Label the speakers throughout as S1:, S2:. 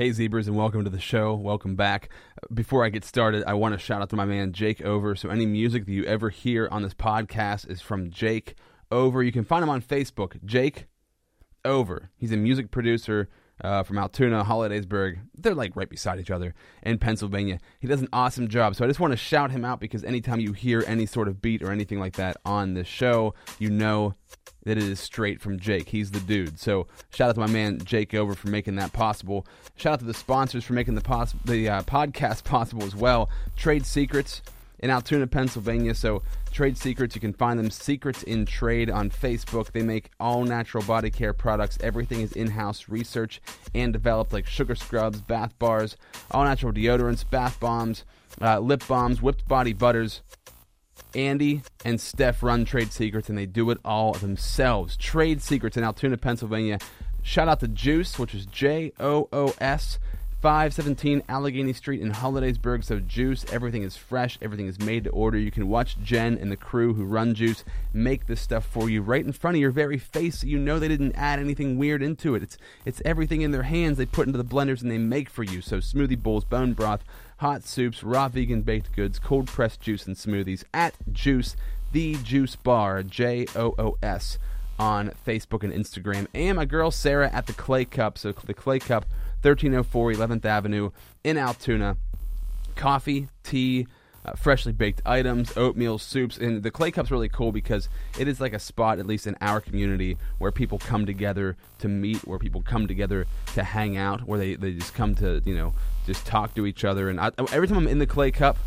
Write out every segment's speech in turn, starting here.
S1: Hey, Zebras, and welcome to the show. Welcome back. Before I get started, I want to shout out to my man, Jake Over. So, any music that you ever hear on this podcast is from Jake Over. You can find him on Facebook, Jake Over. He's a music producer uh, from Altoona, Hollidaysburg. They're like right beside each other in Pennsylvania. He does an awesome job. So, I just want to shout him out because anytime you hear any sort of beat or anything like that on this show, you know that it is straight from Jake. He's the dude. So shout out to my man Jake Over for making that possible. Shout out to the sponsors for making the poss- the uh, podcast possible as well. Trade Secrets in Altoona, Pennsylvania. So Trade Secrets, you can find them Secrets in Trade on Facebook. They make all natural body care products. Everything is in-house research and developed, like sugar scrubs, bath bars, all natural deodorants, bath bombs, uh, lip balms, whipped body butters Andy and Steph run Trade Secrets, and they do it all themselves. Trade Secrets in Altoona, Pennsylvania. Shout out to Joos, which is J O O S. 517 Allegheny Street in Hollidaysburg. So, Joos, everything is fresh, everything is made to order. You can watch Jen and the crew who run Joos make this stuff for you right in front of your very face. You know they didn't add anything weird into it. It's, it's everything in their hands they put into the blenders and they make for you. So, smoothie bowls, bone broth, hot soups, raw vegan baked goods, cold pressed juice, and smoothies at Joos, the Juice Bar, J O O S, on Facebook and Instagram. And my girl Sarah at the Clay Cup. So, the Clay Cup 1304 11th Avenue in Altoona. Coffee, tea, uh, freshly baked items, oatmeal, soups, and the Clay Cup's really cool because it is like a spot, at least in our community, where people come together to meet, where people come together to hang out, where they, they just come to you know just talk to each other. And I, every time I'm in the Clay Cup,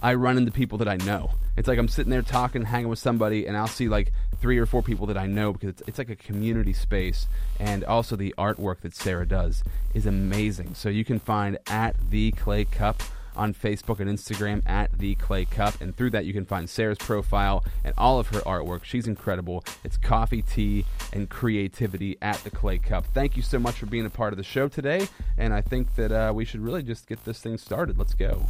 S1: I run into people that I know. It's like I'm sitting there talking, hanging with somebody, and I'll see like three or four people that I know because it's, it's like a community space. And also the artwork that Sarah does is amazing. So you can find at the Clay Cup on Facebook and Instagram at the Clay Cup, and through that you can find Sarah's profile and all of her artwork. She's incredible. It's coffee, tea, and creativity at the Clay Cup. Thank you so much for being a part of the show today, and I think that uh, we should really just get this thing started. Let's go.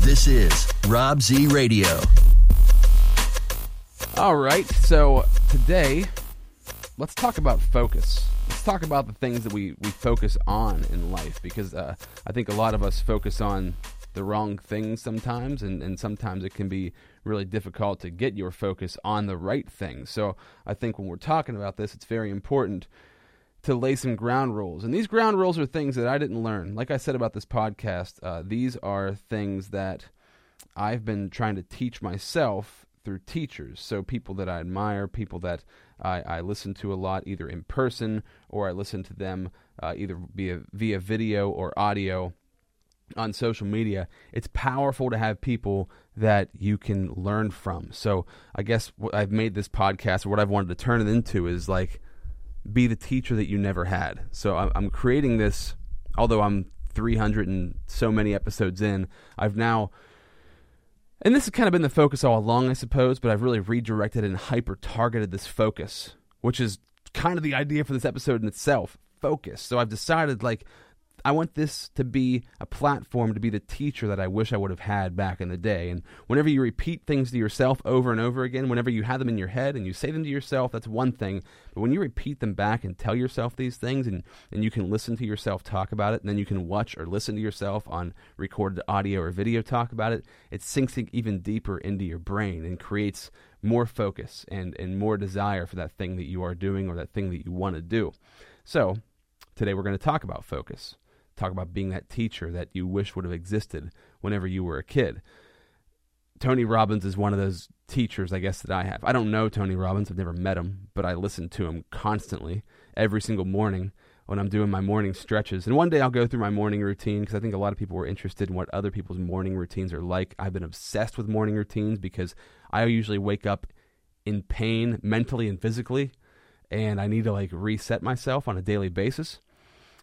S2: This is Rob Z Radio.
S1: All right, so today, let's talk about focus. Let's talk about the things that we, we focus on in life because uh, I think a lot of us focus on the wrong things sometimes, and, and sometimes it can be really difficult to get your focus on the right things. So I think when we're talking about this, it's very important to lay some ground rules. And these ground rules are things that I didn't learn. Like I said about this podcast, uh, these are things that I've been trying to teach myself through teachers. So people that I admire, people that I, I listen to a lot, either in person or I listen to them uh, either via via video or audio on social media. It's powerful to have people that you can learn from. So I guess what I've made this podcast, or what I've wanted to turn it into, is like be the teacher that you never had. So I'm, creating this, although I'm 300 and so many episodes in, I've now and this has kind of been the focus all along, I suppose, but I've really redirected and hyper targeted this focus, which is kind of the idea for this episode in itself focus. So I've decided, like, I want this to be a platform to be the teacher that I wish I would have had back in the day. And whenever you repeat things to yourself over and over again, whenever you have them in your head and you say them to yourself, that's one thing. But when you repeat them back and tell yourself these things and, and you can listen to yourself talk about it, and then you can watch or listen to yourself on recorded audio or video talk about it, it sinks even deeper into your brain and creates more focus and, and more desire for that thing that you are doing or that thing that you want to do. So, today we're going to talk about focus talk about being that teacher that you wish would have existed whenever you were a kid. Tony Robbins is one of those teachers, I guess, that I have. I don't know Tony Robbins, I've never met him, but I listen to him constantly every single morning when I'm doing my morning stretches. And one day I'll go through my morning routine because I think a lot of people were interested in what other people's morning routines are like. I've been obsessed with morning routines because I usually wake up in pain mentally and physically, and I need to like reset myself on a daily basis.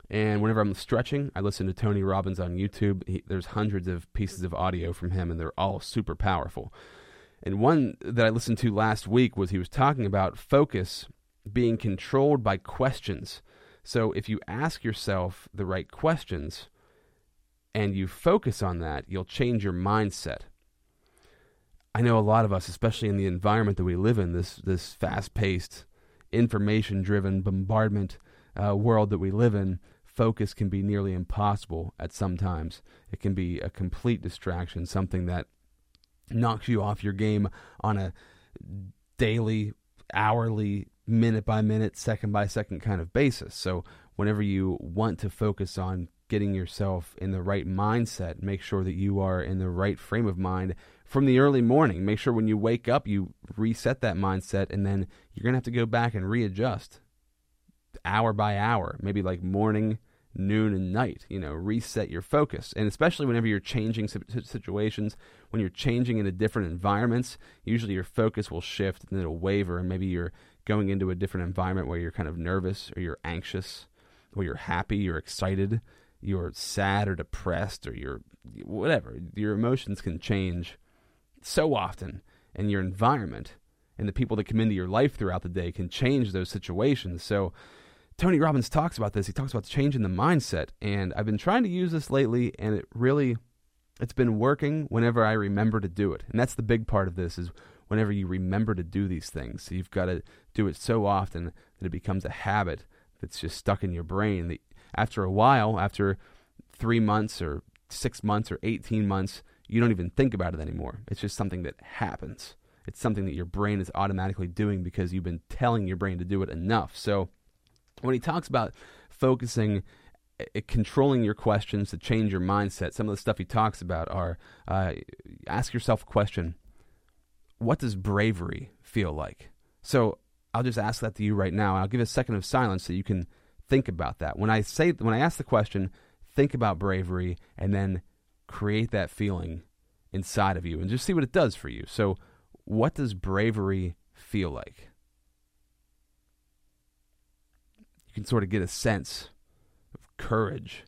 S1: And whenever I'm stretching, I listen to Tony Robbins on YouTube. He, there's hundreds of pieces of audio from him, and they're all super powerful. And one that I listened to last week was he was talking about focus being controlled by questions. So if you ask yourself the right questions and you focus on that, you'll change your mindset. I know a lot of us, especially in the environment that we live in, this this fast-paced, information-driven bombardment uh, world that we live in, focus can be nearly impossible at some times. It can be a complete distraction, something that knocks you off your game on a daily, hourly, minute by minute, second by second kind of basis. So, whenever you want to focus on getting yourself in the right mindset, make sure that you are in the right frame of mind from the early morning. Make sure when you wake up, you reset that mindset, and then you're going to have to go back and readjust hour by hour, maybe like morning, noon, and night. You know, reset your focus. And especially whenever you're changing situations, when you're changing into different environments, usually your focus will shift and it'll waver, and maybe you're going into a different environment where you're kind of nervous or you're anxious or you're happy, you're excited, you're sad or depressed or you're whatever. Your emotions can change so often, and your environment and the people that come into your life throughout the day can change those situations. So, Tony Robbins talks about this. He talks about changing the mindset, and I've been trying to use this lately, and it really it's been working whenever I remember to do it. And that's the big part of this is whenever you remember to do these things. You've got to do it so often that it becomes a habit that's just stuck in your brain that after a while, after 3 months or 6 months or 18 months, you don't even think about it anymore. It's just something that happens. It's something that your brain is automatically doing because you've been telling your brain to do it enough. So when he talks about focusing eh, controlling your questions to change your mindset. Some of the stuff he talks about are uh, ask yourself a question: What does bravery feel like? So I'll just ask that to you right now. I'll give a second of silence so you can think about that. When I say when I ask the question, think about bravery, and then create that feeling inside of you and just see what it does for you. So, what does bravery feel like? You can sort of get a sense of courage,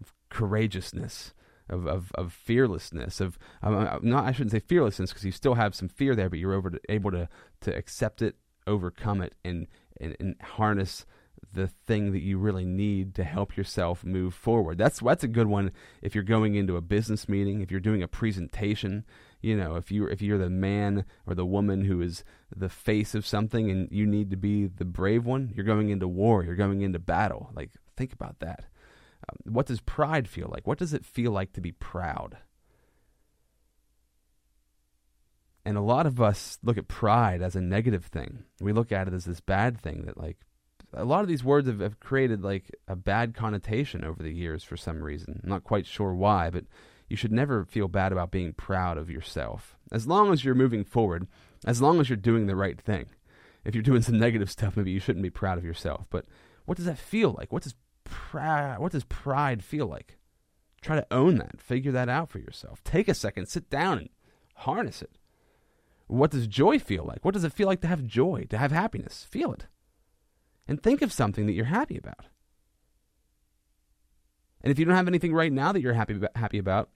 S1: of courageousness, of, of, of fearlessness, of not I shouldn't say fearlessness because you still have some fear there, but you're over to, able to to accept it, overcome it, and, and, and harness the thing that you really need to help yourself move forward. That's that's a good one if you're going into a business meeting, if you're doing a presentation, you know, if you if you're the man or the woman who is the face of something and you need to be the brave one, you're going into war, you're going into battle. Like think about that. Um, what does pride feel like? What does it feel like to be proud? And a lot of us look at pride as a negative thing. We look at it as this bad thing that like a lot of these words have, have created like a bad connotation over the years for some reason. I'm not quite sure why, but you should never feel bad about being proud of yourself. As long as you're moving forward, as long as you're doing the right thing. If you're doing some negative stuff, maybe you shouldn't be proud of yourself. But what does that feel like? What does pride what does pride feel like? Try to own that. Figure that out for yourself. Take a second, sit down and harness it. What does joy feel like? What does it feel like to have joy, to have happiness? Feel it and think of something that you're happy about. And if you don't have anything right now that you're happy happy about,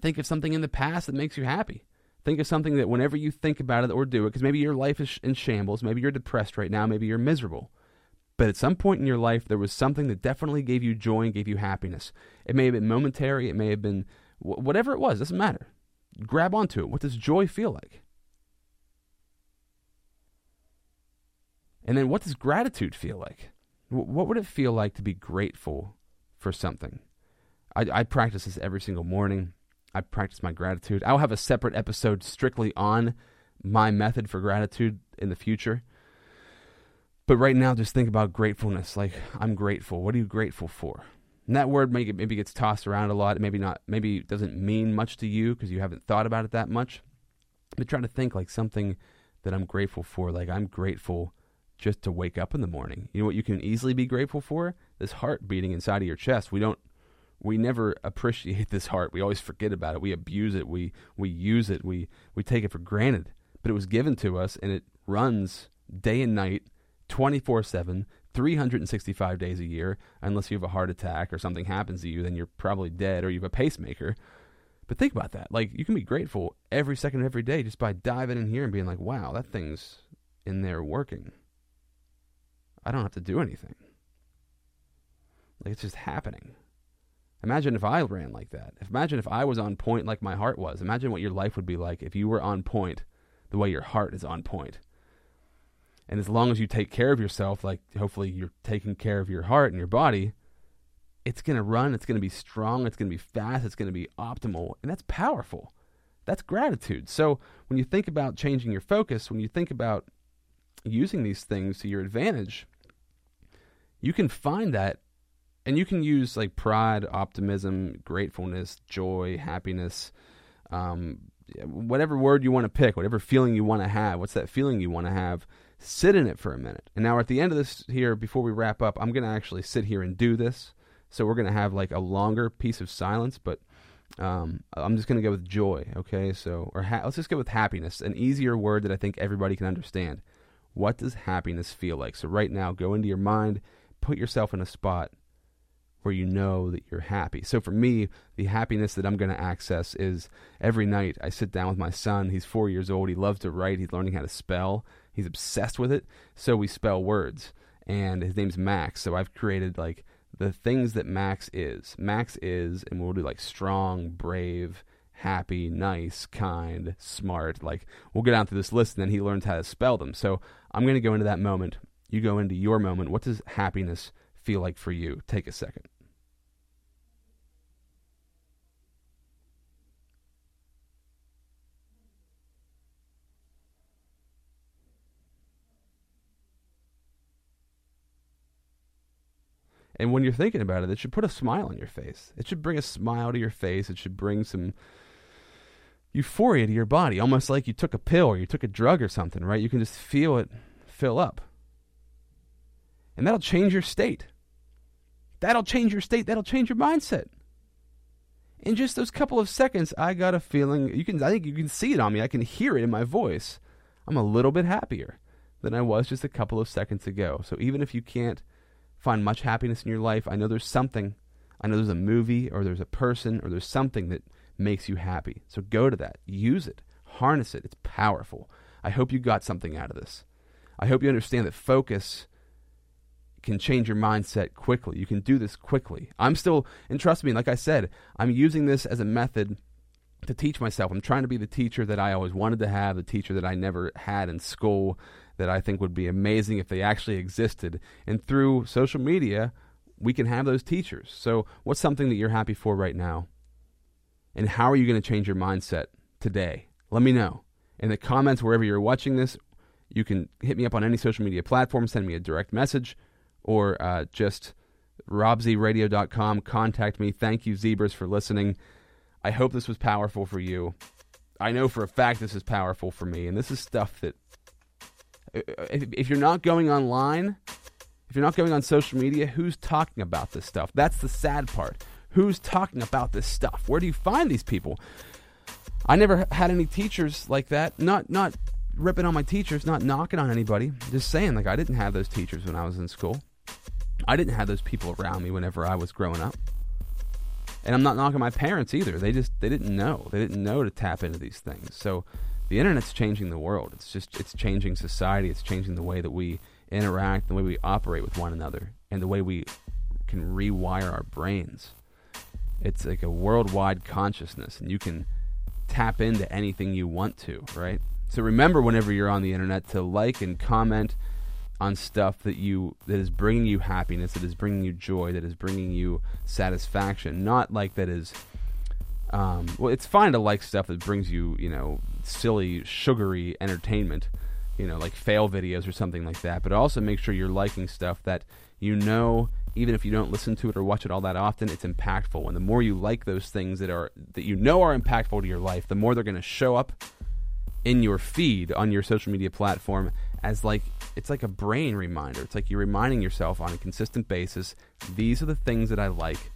S1: think of something in the past that makes you happy. Think of something that whenever you think about it or do it, because maybe your life is in shambles, maybe you're depressed right now, maybe you're miserable. But at some point in your life, there was something that definitely gave you joy and gave you happiness. It may have been momentary, it may have been whatever it was, doesn't matter. Grab onto it. What does joy feel like? And then what does gratitude feel like? What would it feel like to be grateful for something? I, I practice this every single morning. I practice my gratitude. I'll have a separate episode strictly on my method for gratitude in the future. But right now, just think about gratefulness. Like, I'm grateful. What are you grateful for? And that word maybe, maybe gets tossed around a lot. Maybe not. Maybe it doesn't mean much to you because you haven't thought about it that much. But try to think like something that I'm grateful for. Like, I'm grateful just to wake up in the morning. You know what you can easily be grateful for? This heart beating inside of your chest. We don't we never appreciate this heart. We always forget about it. We abuse it. We we use it. We we take it for granted. But it was given to us and it runs day and night, 24/7, 365 days a year. Unless you have a heart attack or something happens to you, then you're probably dead or you have a pacemaker. But think about that. Like you can be grateful every second of every day just by diving in here and being like, "Wow, that thing's in there working." I don't have to do anything. Like it's just happening. Imagine if I ran like that. Imagine if I was on point like my heart was. Imagine what your life would be like if you were on point the way your heart is on point. And as long as you take care of yourself, like hopefully you're taking care of your heart and your body, it's going to run, it's going to be strong, it's going to be fast, it's going to be optimal. And that's powerful. That's gratitude. So when you think about changing your focus, when you think about using these things to your advantage, you can find that and you can use like pride, optimism, gratefulness, joy, happiness, um, whatever word you want to pick, whatever feeling you want to have. What's that feeling you want to have? Sit in it for a minute. And now at the end of this here, before we wrap up, I'm going to actually sit here and do this. So we're going to have like a longer piece of silence, but um, I'm just going to go with joy. Okay, so or ha- let's just go with happiness, an easier word that I think everybody can understand. What does happiness feel like? So right now, go into your mind, put yourself in a spot where you know that you're happy. So for me, the happiness that I'm going to access is every night I sit down with my son. He's four years old. He loves to write. He's learning how to spell. He's obsessed with it. So we spell words. And his name's Max. So I've created like the things that Max is. Max is, and we'll do like strong, brave, happy, nice, kind, smart. Like we'll go down through this list and then he learns how to spell them. So I'm going to go into that moment. You go into your moment. What does happiness feel like for you? Take a second. And when you're thinking about it, it should put a smile on your face. It should bring a smile to your face. It should bring some euphoria to your body, almost like you took a pill or you took a drug or something, right? You can just feel it fill up. And that'll change your state. That'll change your state. That'll change your mindset. In just those couple of seconds, I got a feeling you can I think you can see it on me. I can hear it in my voice. I'm a little bit happier than I was just a couple of seconds ago. So even if you can't find much happiness in your life, I know there's something. I know there's a movie or there's a person or there's something that makes you happy. So go to that. Use it. Harness it. It's powerful. I hope you got something out of this. I hope you understand that focus can change your mindset quickly. You can do this quickly. I'm still, and trust me, like I said, I'm using this as a method to teach myself. I'm trying to be the teacher that I always wanted to have, the teacher that I never had in school, that I think would be amazing if they actually existed. And through social media, we can have those teachers. So, what's something that you're happy for right now? And how are you going to change your mindset today? Let me know. In the comments, wherever you're watching this, you can hit me up on any social media platform, send me a direct message or uh, just robzradio.com. Contact me. Thank you, Zebras, for listening. I hope this was powerful for you. I know for a fact this is powerful for me, and this is stuff that if, if you're not going online, if you're not going on social media, who's talking about this stuff? That's the sad part. Who's talking about this stuff? Where do you find these people? I never had any teachers like that. Not not ripping on my teachers, not knocking on anybody. Just saying, like I didn't have those teachers when I was in school. I didn't have those people around me whenever I was growing up. And I'm not knocking my parents either. They just they didn't know. They didn't know to tap into these things. So the internet's changing the world. It's just it's changing society. It's changing the way that we interact, the way we operate with one another, and the way we can rewire our brains. It's like a worldwide consciousness, and you can tap into anything you want to, right? So remember, whenever you're on the internet, to like and comment on stuff that you that is bringing you happiness, that is bringing you joy, that is bringing you satisfaction. Not like that is. Um, well, it's fine to like stuff that brings you, you know, silly, sugary entertainment, you know, like fail videos or something like that. But also make sure you're liking stuff that you know, even if you don't listen to it or watch it all that often, it's impactful. And the more you like those things that are that you know are impactful to your life, the more they're going to show up in your feed on your social media platform as like it's like a brain reminder. It's like you're reminding yourself on a consistent basis, these are the things that I like.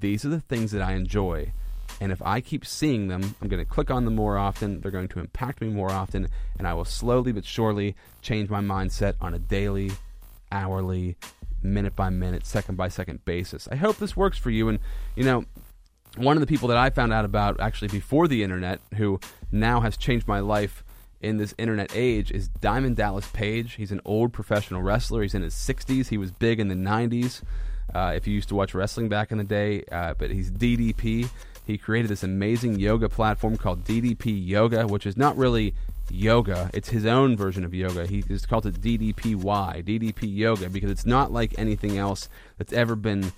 S1: These are the things that I enjoy. And if I keep seeing them, I'm going to click on them more often. They're going to impact me more often. And I will slowly but surely change my mindset on a daily, hourly, minute by minute, second by second basis. I hope this works for you. And, you know, one of the people that I found out about actually before the internet, who now has changed my life in this internet age, is Diamond Dallas Page. He's an old professional wrestler. He's in his 60s. He was big in the 90s. Uh, if you used to watch wrestling back in the day, uh, but he's DDP. He created this amazing yoga platform called DDP Yoga, which is not really yoga. It's his own version of yoga. He just called it DDPY, DDP yoga, because it's not like anything else that's ever been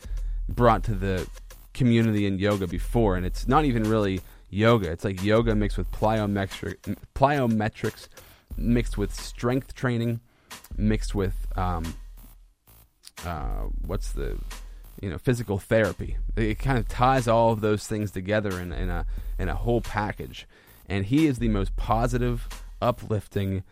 S1: brought to the community in yoga before. And it's not even really yoga. It's like yoga mixed with plyometric, plyometrics, mixed with strength training, mixed with um, uh, what's the you know physical therapy. It kind of ties all of those things together in, in a in a whole package. And he is the most positive, uplifting,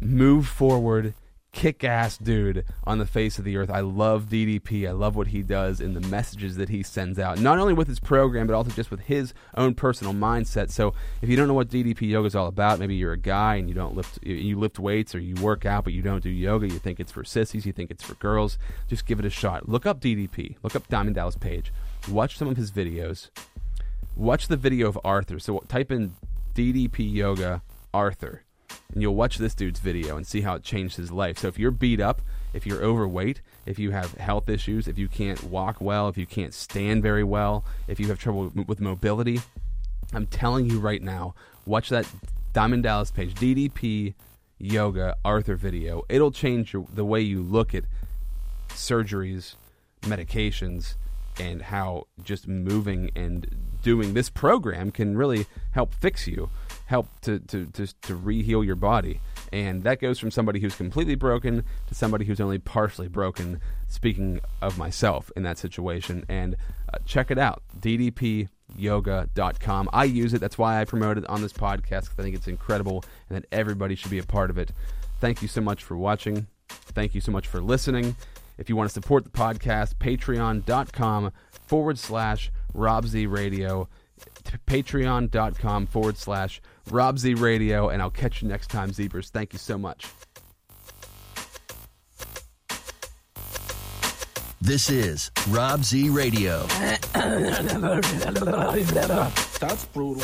S1: move forward, kick ass dude on the face of the earth. I love DDP. I love what he does and the messages that he sends out, not only with his program, but also just with his own personal mindset. So if you don't know what DDP yoga is all about, maybe you're a guy and you don't lift, you lift weights or you work out, but you don't do yoga. You think it's for sissies, you think it's for girls. Just give it a shot. Look up DDP. Look up Diamond Dallas Page. Watch some of his videos. Watch the video of Arthur. So type in DDP Yoga Arthur, and you'll watch this dude's video and see how it changed his life. So if you're beat up, if you're overweight, if you have health issues, if you can't walk well, if you can't stand very well, if you have trouble with mobility, I'm telling you right now, watch that Diamond Dallas Page DDP Yoga Arthur video. It'll change your, the way you look at surgeries, medications, and how just moving and doing this program can really help fix you, help to, to, to, to re-heal your body. And that goes from somebody who's completely broken to somebody who's only partially broken, speaking of myself in that situation. And uh, check it out, ddpyoga.com. I use it. That's why I promote it on this podcast because I think it's incredible and that everybody should be a part of it. Thank you so much for watching. Thank you so much for listening. If you want to support the podcast, patreon.com forward slash Rob Z Radio, patreon.com forward slash Rob Z Radio, and I'll catch you next time, Zebras. Thank you so much.
S2: This is Rob Z Radio.
S3: That's brutal.